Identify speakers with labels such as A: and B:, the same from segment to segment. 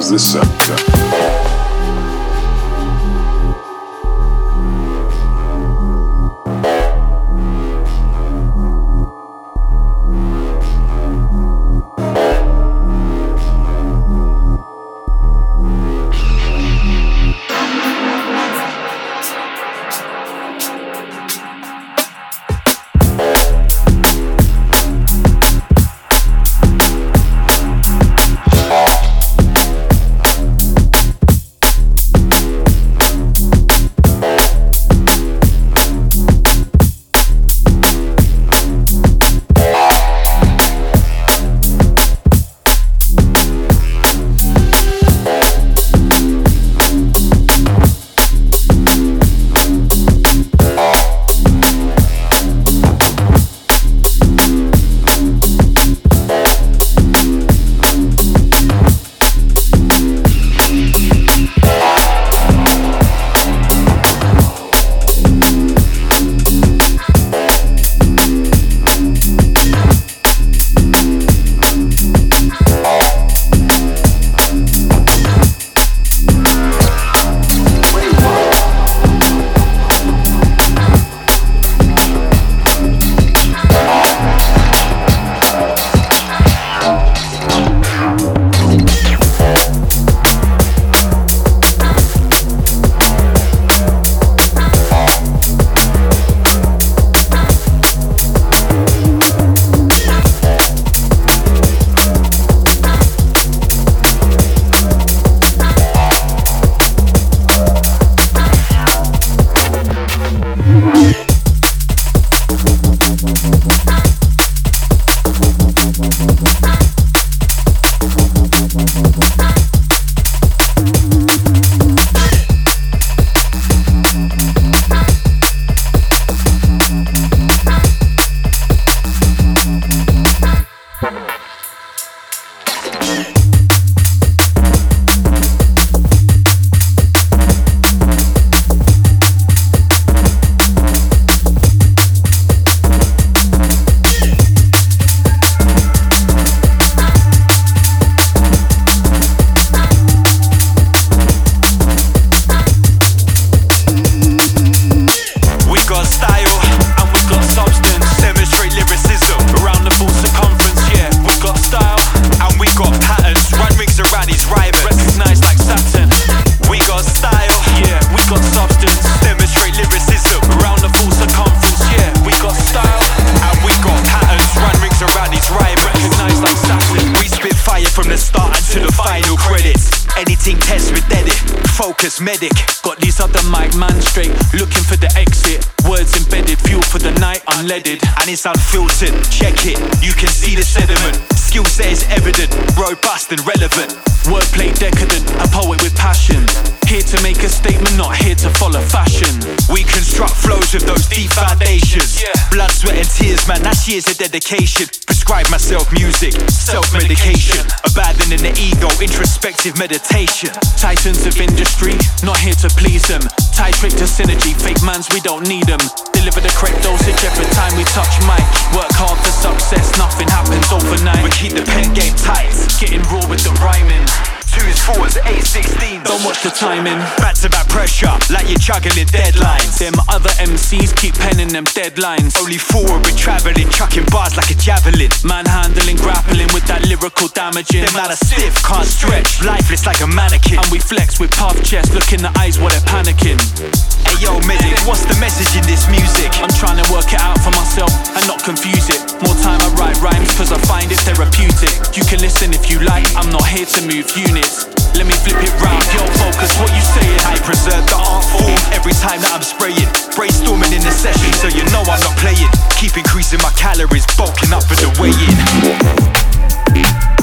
A: of dedication. Introspective meditation. Titans of industry, not here to please them. Titrate to synergy, fake mans, we don't need them. Deliver the correct dosage every time we touch mic. Work hard for success, nothing happens overnight. We keep the pen game tight, getting raw with the rhyming. Twos, fours, eight, sixteen. Don't watch the timing. Back to back pressure, like you're juggling deadlines. Them other MCs keep penning them deadlines. Only four be traveling, chucking bars like a javelin. Lyrical damaging. Them not a stiff, can't stretch. Lifeless like a mannequin. And we flex with puff chest, look in the eyes while they're panicking. Hey yo, medic, what's the message in this music? I'm trying to work it out for myself and not confuse it. More time I write rhymes cause I find it therapeutic. You can listen if you like, I'm not here to move units. Let me flip it round, yo, focus what you saying. I preserve the art form every time that I'm spraying. Brainstorming in the session, so you know I'm not playing. Keep increasing my calories, bulking up for the weigh in.
B: Safe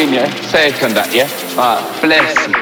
B: Do you know what I mean, yeah? Safe on that, yeah? Alright, bless you.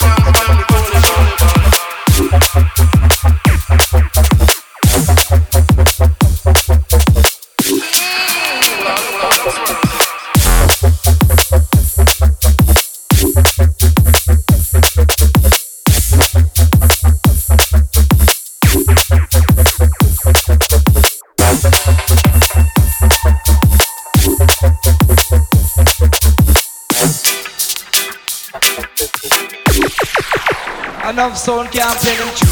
C: down, down. Sound can't them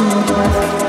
C: tune.